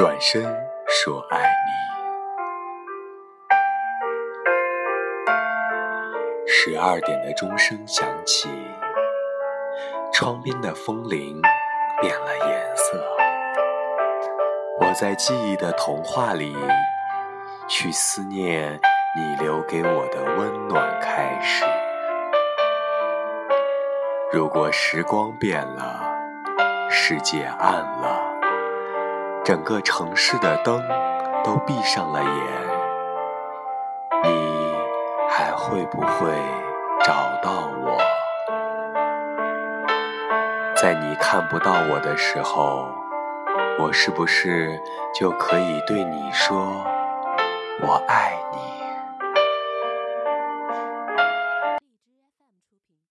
转身说爱你。十二点的钟声响起，窗边的风铃变了颜色。我在记忆的童话里，去思念你留给我的温暖开始。如果时光变了，世界暗了，整个城市的灯都闭上了眼，你还会不会找到我？在你看不到我的时候，我是不是就可以对你说我爱你？